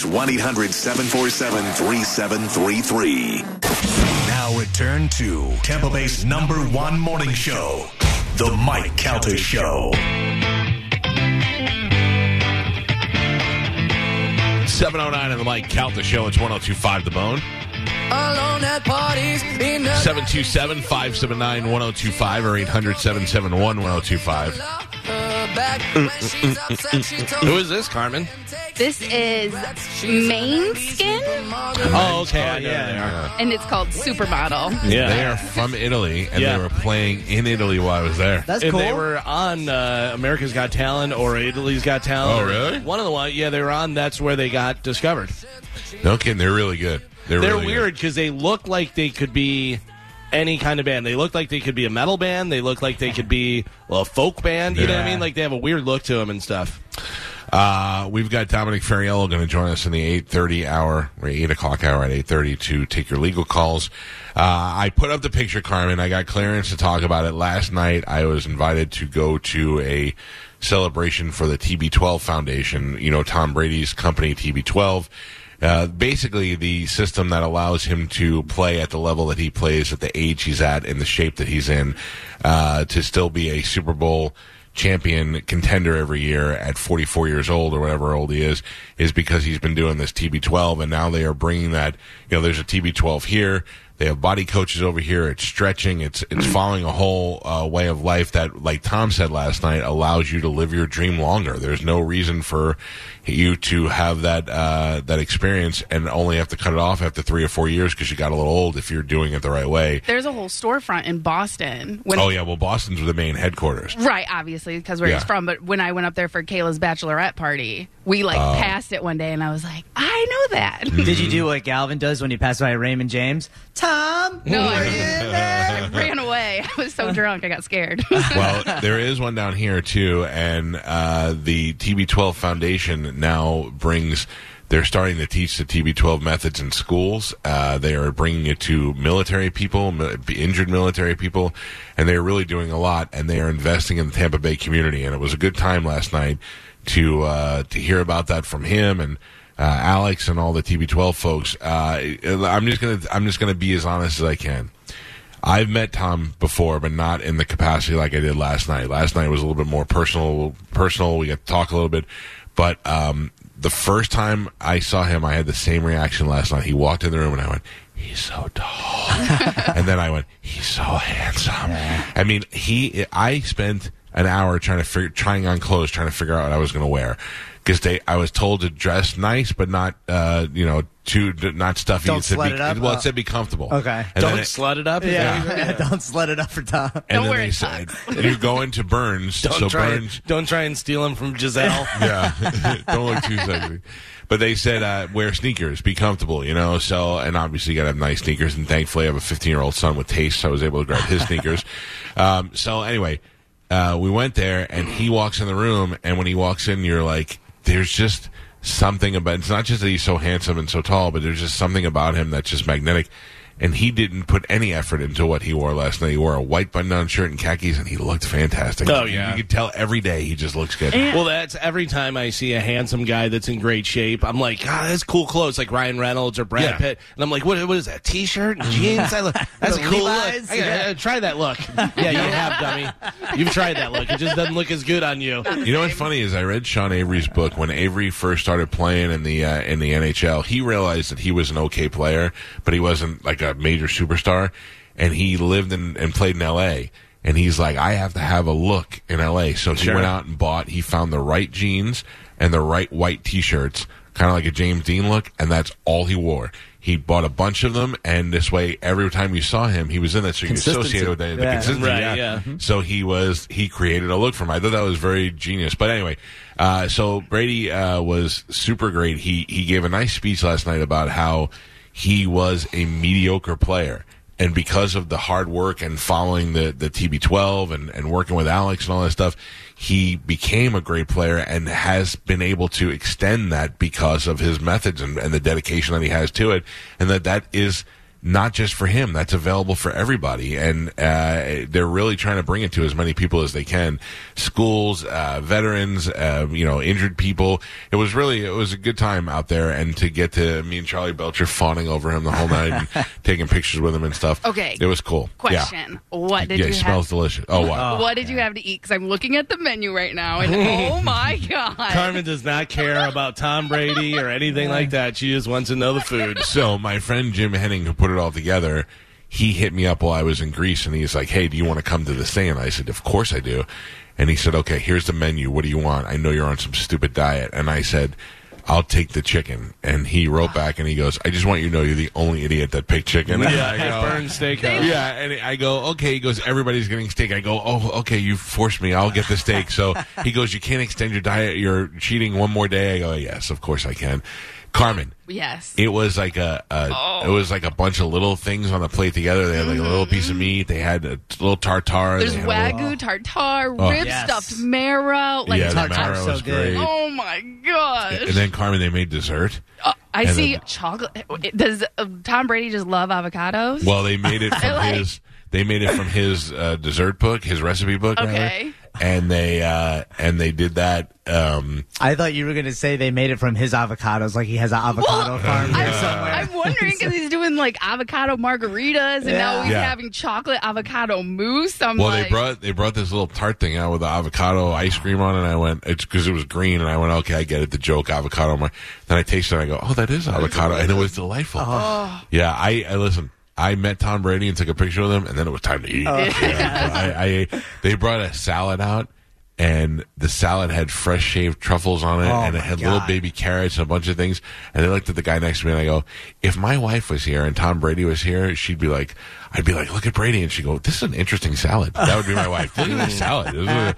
That's 1 800 747 3733. Now return to Tampa Bay's number one morning show, The Mike Calta Show. 709 on the Mike Calta Show. It's 1025 The Bone. Alone at parties. in 727 579 1025 or 800 771 1025. Her back when mm, mm, she's upset, mm, she told Who is this, Carmen? This is Måneskin, Oh, okay. I oh, know yeah. they are. and it's called Supermodel. Yeah. They are from Italy, and Yeah. they were playing in Italy while I was there. That's and cool. they were on uh, America's Got Talent or Italy's Got Talent. Oh, really? One of the ones. Yeah, they were on. That's where they got discovered. No kidding, they're really good. They're, They're really weird because they look like they could be any kind of band. They look like they could be a metal band. They look like they could be well, a folk band. You know what I mean? Like they have a weird look to them and stuff. Uh, we've got Dominic Ferriello going to join us in the eight thirty hour, or eight o'clock hour at eight thirty to take your legal calls. Uh, I put up the picture, Carmen. I got clearance to talk about it last night. I was invited to go to a celebration for the TB12 Foundation. You know, Tom Brady's company, TB12. Uh, basically, the system that allows him to play at the level that he plays, at the age he's at, in the shape that he's in, uh, to still be a Super Bowl champion contender every year at 44 years old or whatever old he is, is because he's been doing this TB12, and now they are bringing that. You know, there's a TB12 here. They have body coaches over here. It's stretching. It's it's following a whole uh, way of life that, like Tom said last night, allows you to live your dream longer. There's no reason for you to have that uh, that experience and only have to cut it off after three or four years because you got a little old if you're doing it the right way. There's a whole storefront in Boston. When, Oh yeah, well Boston's the main headquarters. Right, obviously, because where Yeah. he's from. But when I went up there for Kayla's bachelorette party, we like Oh. passed it one day, and I was like, I know that. Did you do what Galvin does when you pass by Raymond James? Tom, No, are I-? I ran away. I was so drunk, I got scared. well, there is one down here too, and uh, the TB12 Foundation now brings. They're starting to teach the TB12 methods in schools. Uh, they are bringing it to military people, injured military people, and they are really doing a lot. And they are investing in the Tampa Bay community. And it was a good time last night to uh, to hear about that from him and Alex and all the TB12 folks. Uh, I'm just gonna I'm just gonna be as honest as I can. I've met Tom before, but not in the capacity like I did last night. Last night was a little bit more personal. Personal, we got to talk a little bit, but um, the first time I saw him, I had the same reaction last night. He walked in the room, and I went, "He's so tall," and then I went, "He's so handsome." I mean, he. I spent an hour trying to figure, trying on clothes, trying to figure out what I was going to wear. Because they, I was told to dress nice, but not, uh, you know, too not stuffy. Don't it said slut be, it up? Well, Oh. it said be comfortable. Okay. And Don't it- slut it up. is that what you Yeah, don't slut it up for Tom. and Don't then wear they it said you go into Bern's. Don't so try. Bern's, Don't try and steal him from Gisele. yeah, don't look too sexy. But they said uh, wear sneakers, be comfortable, you know. So and obviously you got to have nice sneakers. And thankfully, I have a 15 year old son with taste, so I was able to grab his sneakers. Um, so anyway, uh, we went there, and he walks in the room, and when he walks in, you're like, there's just something about. It's not just that he's so handsome and so tall, but there's just something about him that's just magnetic. And he didn't put any effort into what he wore last night. He wore a white button-down shirt and khakis, and he looked fantastic. Oh, yeah. you could tell every day he just looks good. Well, that's every time I see a handsome guy that's in great shape. I'm like, God, that's cool clothes, like Ryan Reynolds or Brad Yeah. Pitt. And I'm like, what? What is that? T-shirt and jeans? I look, that's a cool Levi's? look. I gotta- uh, try that look. Yeah, you have, dummy. You've tried that look. It just doesn't look as good on you. You know what's funny is I read Sean Avery's book when Avery first started playing in the uh, in the NHL. He realized that he was an okay player, but he wasn't like a major superstar. And he lived in, and played in L.A. And he's like, I have to have a look in L.A. So he Sure. went out and bought. He found the right jeans and the right white T-shirts, kind of like a James Dean look, and that's all he wore. He bought a bunch of them, and this way, every time you saw him, he was in it, so you could Consistency. associate with the, the Yeah. consistency. Right, yeah. yeah. So he was he created a look for him. I thought that was very genius. But anyway, uh, so Brady uh, was super great. He he gave a nice speech last night about how he was a mediocre player. And because of the hard work and following the, the TB12 and, and working with Alex and all that stuff, he became a great player and has been able to extend that because of his methods and, and the dedication that he has to it. And that that is not just for him. That's available for everybody, and uh, they're really trying to bring it to as many people as they can. Schools, uh, veterans, uh, you know, injured people. It was really it was a good time out there, and to get to me and Charlie Belcher fawning over him the whole night and taking pictures with him and stuff. Okay. it was cool. Yeah. Question: What did yeah, you it smells have? delicious. Oh wow. what did you have to eat? Because I'm looking at the menu right now, and oh my god! Carmen does not care about Tom Brady or anything like that. She just wants to know the food. So my friend Jim Henning, who put it all together, he hit me up while I was in Greece, and he's like, "Hey, do you want to come to this thing?" And I said, "Of course I do." And he said, "Okay, here's the menu. What do you want? I know you're on some stupid diet." And I said. I'll take the chicken. And he wrote back and he goes, I just want you to know you're the only idiot that picked chicken. And I go, Bern steakhouse. yeah, and I go, okay. He goes, everybody's getting steak. I go, oh, okay. You forced me. I'll get the steak. So he goes, you can't extend your diet. You're cheating one more day. I go, yes, of course I can. Carmen, yes. it was like a, a Oh. it was like a bunch of little things on the plate together. They had like a little piece of meat. They had a little tartare. Mm-hmm. There's they had a little- wagyu tartare, Oh. rib Yes. stuffed marrow. Like, yeah, the tartare marrow so was good. great. oh my gosh! And then Carmen, they made dessert. Uh, I and see then- chocolate. Does uh, Tom Brady just love avocados? Well, they made it from like- his. They made it from his uh, dessert book, his recipe book. rather. Okay. And they uh, and they did that. Um, I thought you were going to say they made it from his avocados, like he has an avocado Well, farm there I'm, somewhere. I'm wondering because he's doing like avocado margaritas, and now he's Yeah. having chocolate avocado mousse. I'm well, like, they brought they brought this little tart thing out with the avocado ice cream on it. And I went, it's because it was green, and I went, okay, I get it, the joke avocado. Mar-. Then I tasted it, and I go, oh, that is avocado, and it was delightful. Yeah, I, I listen. I met Tom Brady and took a picture with him, and then it was time to eat. Yeah, I, I they brought a salad out, and the salad had fresh shaved truffles on it, Oh, and it had little baby carrots and a bunch of things. And I looked at the guy next to me, and I go, if my wife was here and Tom Brady was here, she'd be like, I'd be like, look at Brady, and she'd go, this is an interesting salad. That would be my wife. Look at this salad. This is a-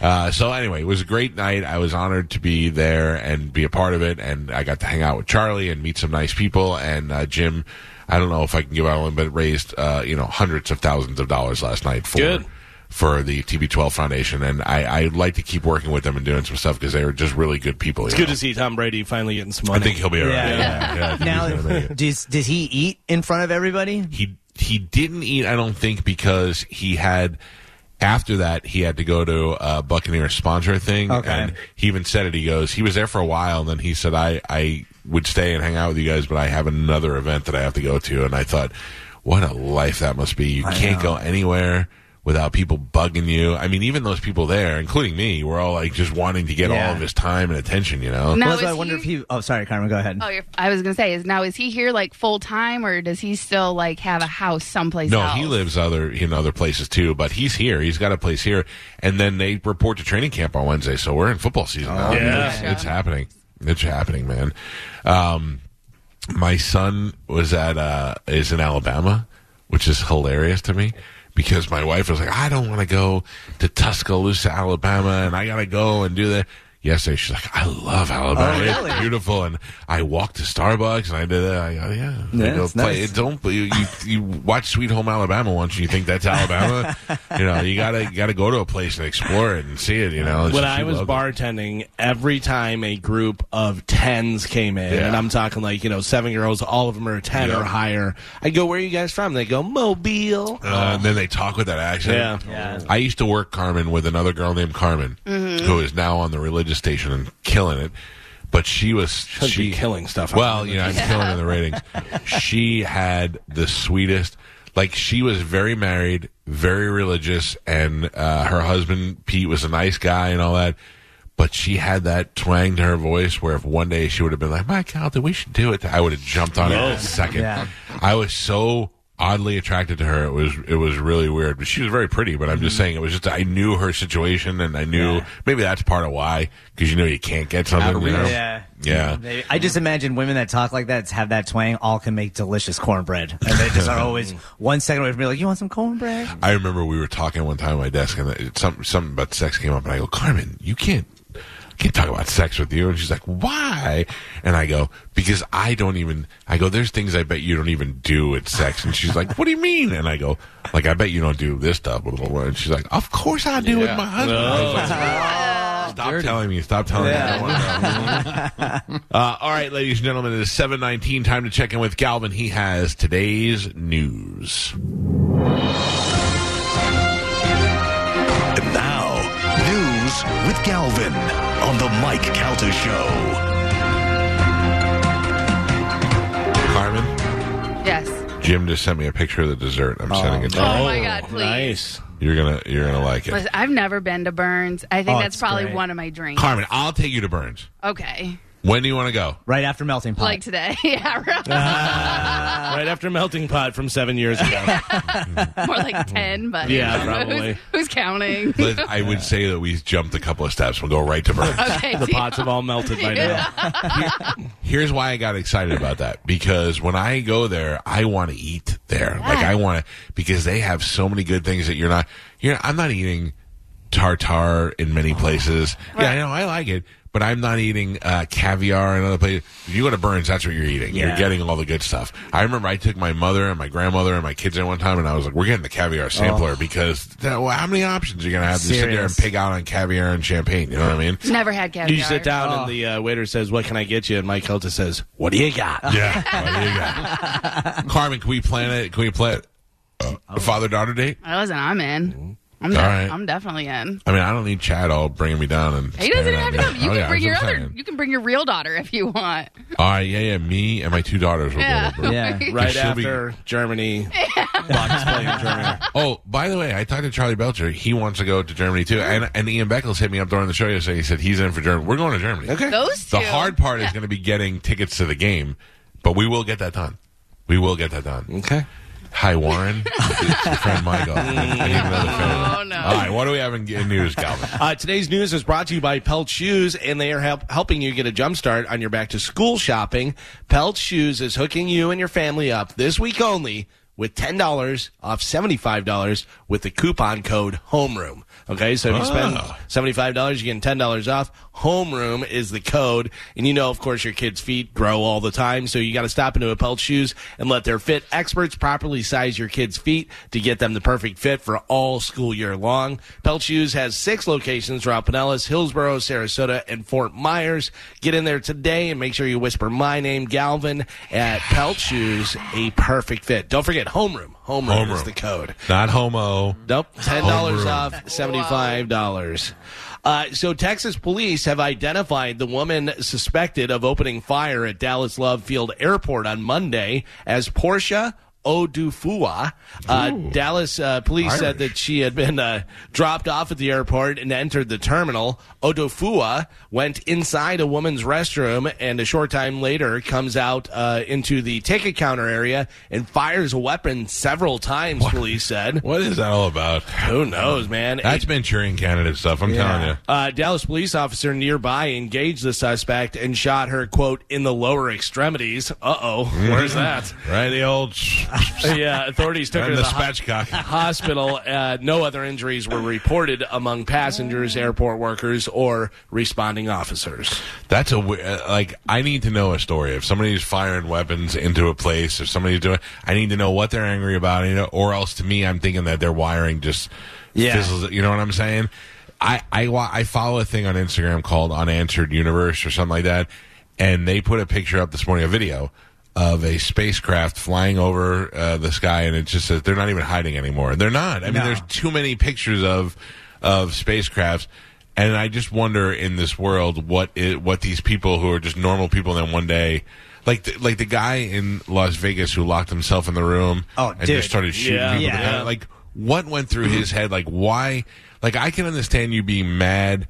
Uh, so anyway, it was a great night. I was honored to be there and be a part of it, and I got to hang out with Charlie and meet some nice people. And uh, Jim, I don't know if I can give out one, but it raised uh, you know hundreds of thousands of dollars last night for. Good. For the TB12 Foundation, and I, I'd like to keep working with them and doing some stuff because they are just really good people. It's good know? to see Tom Brady finally getting some money. I think he'll be all right. Yeah. Yeah, yeah, I now, gonna make it. does, does he eat in front of everybody? he he didn't eat. I don't think because he had. After that, he had to go to a Buccaneer sponsor thing, Okay. and he even said it. He goes, he was there for a while, and then he said, "I I would stay and hang out with you guys, but I have another event that I have to go to." And I thought, what a life that must be. You can't go anywhere without people bugging you. I mean, even those people there, including me, were all like just wanting to get Yeah. all of his time and attention. You know, Now, Well, so I wonder he- if he. Oh, sorry, Carmen. Go ahead. Oh, you're, I was gonna say is now is he here like full time or does he still like have a house someplace No, else? he lives other in other places too, but he's here. He's got a place here, and then they report to training camp on Wednesday. So we're in football season now. I mean, yeah. it's, it's happening. It's happening, man. Um, my son was at uh, is in Alabama, which is hilarious to me because my wife was like, I don't want to go to Tuscaloosa, Alabama, and I got to go and do that. Yesterday, she's like, I love Alabama. Oh, really? It's beautiful. And I walked to Starbucks and I did that. I go, yeah. Yeah, go, it's play, nice. Don't you, you you watch Sweet Home Alabama once and you think that's Alabama? you know, you gotta you gotta go to a place and explore it and see it. You know, when She I was loved it. bartending, every time a group of tens came in, Yeah. and I'm talking like you know seven year olds, all of them are ten Yeah. or higher. I go, "Where are you guys from?" They go, "Mobile." Uh, and then they talk with that accent. Yeah. Yeah. I used to work Carmen with another girl named Carmen, who is now on the religious station and killing it. But she was Should she killing stuff. Well, you know, I'm killing in the ratings. She had the sweetest. Like she was very married, very religious, and uh, her husband Pete was a nice guy and all that. But she had that twang to her voice where if one day she would have been like, "Mike Calton, we should do it," I would have jumped on it in a second. Yeah. I was so oddly attracted to her. It was it was really weird. But she was very pretty. But I'm just mm-hmm. saying, it was just I knew her situation, and I knew maybe that's part of why because you know you can't get something. You know? Yeah. Yeah. I just imagine women that talk like that, have that twang, all can make delicious cornbread. And they just are always one second away from being like, you want some cornbread? I remember we were talking one time at my desk, and some, something about sex came up, and I go, Carmen, you can't. I Can't talk about sex with you, and she's like, "Why?" And I go, "Because I don't even." I go, "There's things I bet you don't even do with sex," and she's like, "What do you mean?" And I go, "Like I bet you don't do this stuff." Blah, blah, blah. And she's like, "Of course I do with my husband." I was like, Stop telling me. Stop telling me. I don't wanna know. uh, all right, ladies and gentlemen, it is 719. Time to check in with Galvin. He has today's news. With Galvin on the Mike Calta Show. Carmen, Yes. Jim just sent me a picture of the dessert. I'm sending oh, it to you. Oh, my God, oh, please. Nice. You're gonna you're gonna like it. Listen, I've never been to Bern's. I think Oh, that's it's probably great. one of my dreams. Carmen, I'll take you to Bern's. Okay. When do you want to go? Right after melting pot. Like today. yeah, right. Ah. Right after melting pot from seven years ago. More like 10, but Yeah, who's- probably. Who's, counting? Let- I would say that we jumped a couple of steps. We'll go right to Bern's. okay. the deal. pots have all melted by now. Here's why I got excited about that because when I go there, I want to eat there. Like I want to because they have so many good things that you're not. You're. I'm not eating tartar in many places. Yeah, I know I like it, but I'm not eating uh, caviar in other places. If you go to Bern's, that's what you're eating. You're getting all the good stuff. I remember I took my mother and my grandmother and my kids in one time, and I was like, "We're getting the caviar sampler because that, well, how many options are you gonna have to sit there and Serious. pig out on caviar and champagne? You know what I mean? Never had caviar. You sit down and the uh, waiter says, "What can I get you?" And Mike Helta says, "What do you got?" Yeah. What do you got? Carmen, can we plan it? Can we plan uh, a father daughter date? I wasn't. I'm in. I'm, de- right. I'm definitely in. I mean, I don't need Chad all bringing me down and. He doesn't staring have to come. You Oh, can yeah, bring your other. I'm You can bring your real daughter if you want. saying. All right, yeah, yeah. Me and my two daughters will Yeah. go. To Yeah. Right She'll be- after Germany, Bucks playing Germany. Oh, by the way, I talked to Charlie Belcher. He wants to go to Germany too, and and Ian Beckles hit me up during the show yesterday. He said he's in for Germany. We're going to Germany. Okay. Those two. The hard part is going to be getting tickets to the game, but we will get that done. We will get that done. Okay. Hi, Warren. it's your friend Michael. I need another fan. Oh, no. All right, what do we have in, in news, Calvin? Uh, today's news is brought to you by Peltz Shoes, and they are help- helping you get a jump start on your back to school shopping. Peltz Shoes is hooking you and your family up this week only with $10 off $75 with the coupon code HOMEROOM. Okay, so if you spend Oh. $75, you're getting $10 off. Homeroom is the code. And you know, of course, your kids' feet grow all the time, so you got to stop into a Peltz Shoes and let their fit experts properly size your kids' feet to get them the perfect fit for all school year long. Peltz Shoes has six locations throughout Pinellas, Hillsborough, Sarasota, and Fort Myers. Get in there today and make sure you whisper my name, Galvin, at Peltz Shoes, a perfect fit. Don't forget Homeroom. Homeroom, is the code. Not homo. Nope, ten dollars Homeroom. off, seventy-five dollars. Uh, so Texas police have identified the woman suspected of opening fire at Dallas Love Field Airport on Monday as Portia Odufuwa. Uh, Dallas uh, police said that she had been uh, dropped off at the airport and entered the terminal. Odufuwa went inside a woman's restroom and a short time later comes out uh, into the ticket counter area and fires a weapon several times. Police said. What is that all about? Who knows, man? That's Manchurian candidate stuff. I'm telling you. Uh, Dallas police officer nearby engaged the suspect and shot her, quote, in the lower extremities. Uh oh. Where's that? Right, the old yeah, authorities took her to the the ho- spatchcock. hospital. Uh, no other injuries were reported among passengers, airport workers, or responding officers. That's a we- uh, like. I need to know a story. If somebody's firing weapons into a place, if somebody's doing, I need to know what they're angry about. You know, or else to me, I'm thinking that their wiring just Yeah. fizzles. You know what I'm saying? I I I follow a thing on Instagram called Unanswered Universe or something like that, and they put a picture up this morning, a video of a spacecraft flying over uh, the sky, and it just says they're not even hiding anymore. They're not. I mean, No. there's too many pictures of of spacecrafts. And I just wonder in this world what it, what these people who are just normal people, and then one day, like the, like the guy in Las Vegas who locked himself in the room Oh, and dude. just started shooting Yeah. people. Yeah. Like what went through his head? Like why? Like I can understand you being mad,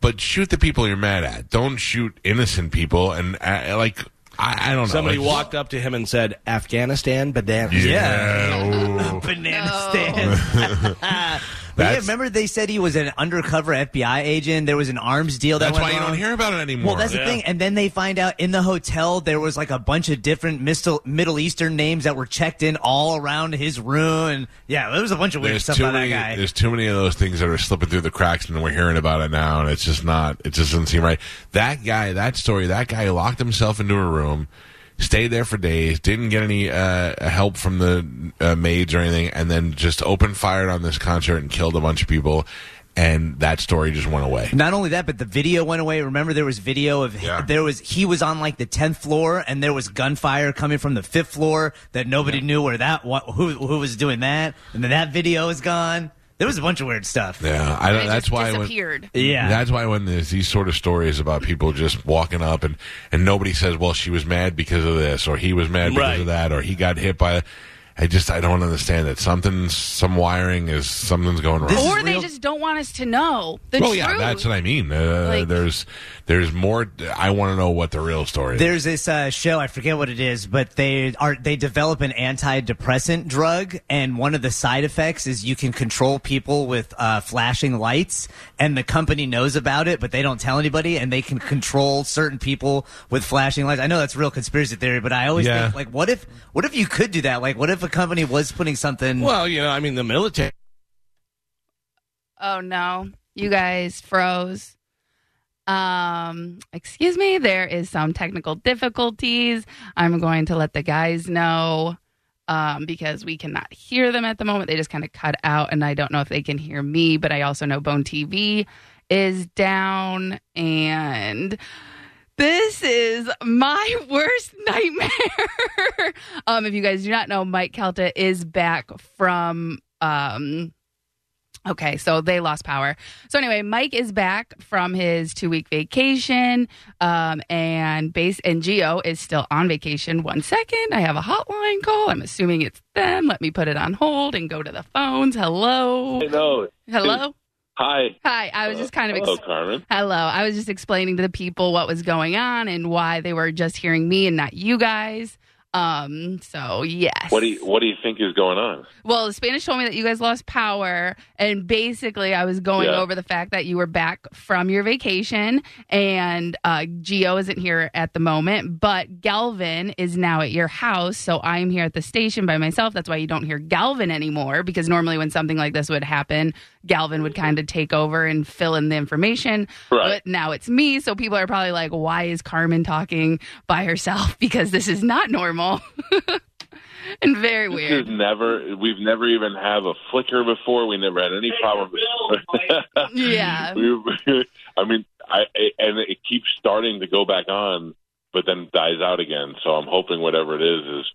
but shoot the people you're mad at. Don't shoot innocent people. And uh, like I, I don't know. Somebody It's- walked up to him and said, Afghanistan, banana. Yeah. ooh. Banana No. stand. But yeah, remember they said he was an undercover FBI agent. There was an arms deal that That's went why you don't hear about it anymore. Well, that's Yeah. the thing. And then they find out in the hotel there was like a bunch of different Middle Middle Eastern names that were checked in all around his room. And yeah, there was a bunch of weird there's stuff about many. that guy. There's too many of those things that are slipping through the cracks, and we're hearing about it now, and it's just not. It just doesn't seem right. That guy, that story, that guy locked himself into a room, stayed there for days, didn't get any uh, help from the uh, maids or anything, and then just opened fired on this concert and killed a bunch of people. and that story just went away. Not only that, but the video went away. Remember, there was video of Yeah. there was he was on like the tenth floor, and there was gunfire coming from the fifth floor that nobody knew where that what, who who was doing that, and then that video is gone. There was a bunch of weird stuff. Yeah, I don't. That's just why when, disappeared. Yeah. That's why when there's these sort of stories about people just walking up and and nobody says, "Well, she was mad because of this," or "He was mad because Right. of that," or "He got hit by." I just I don't understand that something some wiring is something's going wrong. Or they just don't want us to know the well, truth. yeah, that's what I mean. Uh, Like- there's there's more. I want to know what the real story. is. There's this uh, show I forget what it is, but they are they develop an antidepressant drug, and one of the side effects is you can control people with uh, flashing lights, and the company knows about it, but they don't tell anybody, and they can control certain people with flashing lights. I know that's real conspiracy theory, but I always Yeah. think like, what if what if you could do that? Like, what if a company was putting something? Well, you know, I mean, the military. Oh no, you guys froze. Um, excuse me, there is some technical difficulties. I'm going to let the guys know um, because we cannot hear them at the moment. They just kind of cut out, and I don't know if they can hear me, but I also know Bone TV is down, and this is my worst nightmare. um, if you guys do not know, Mike Calta is back from um Okay, so they lost power. So anyway, Mike is back from his two week vacation, um, and base and Geo is still on vacation. One second, I have a hotline call. I'm assuming it's them. Let me put it on hold and go to the phones. Hello, Hello. hello, Hi. hi. I was just kind of Hello, Carmen. hello. I was just explaining to the people what was going on and why they were just hearing me and not you guys. Um, so yes. What do you What do you think is going on? Well, the Spanish told me that you guys lost power, and basically, I was going Yeah. over the fact that you were back from your vacation, and uh, Geo isn't here at the moment, but Galvin is now at your house, so I'm here at the station by myself. That's why you don't hear Galvin anymore, because normally when something like this would happen, Galvin would kind of take over and fill in the information. Right. But now it's me, so people are probably like, "Why is Carmen talking by herself?" Because this is not normal. and very This weird. is never. We've never even have a flicker before. We never had any problem. Yeah. We- I mean, I and it keeps starting to go back on, but then dies out again. So I'm hoping whatever it is is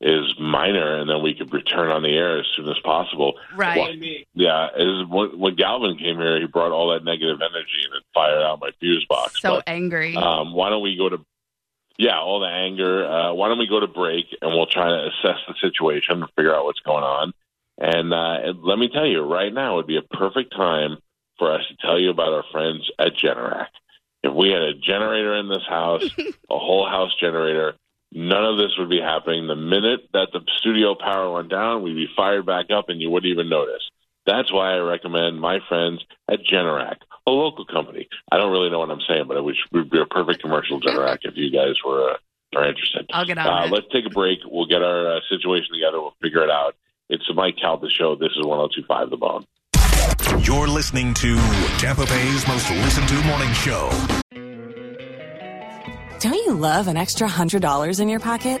is minor, and then we could return on the air as soon as possible. Right. Well, yeah, is when, when Galvin came here, he brought all that negative energy and it fired out my fuse box. so But- angry. Um, why don't we go to, yeah, all the anger. Uh, why don't we go to break and we'll try to assess the situation and figure out what's going on. And uh, and let me tell you, right now would be a perfect time for us to tell you about our friends at Generac. If we had a generator in this house, a whole house generator, none of this would be happening. The minute that the studio power went down, we'd be fired back up and you wouldn't even notice. That's why I recommend my friends at Generac, a local company. I don't really know what I'm saying, but it would, would be a perfect commercial, Generac, if you guys were uh, are interested. I'll get on Uh, it. let's take a break. We'll get our uh, situation together. We'll figure it out. It's the Mike Calta Show. This is 1025 The Bone. You're listening to Tampa Bay's most listened to morning show. Don't you love an extra $100 in your pocket?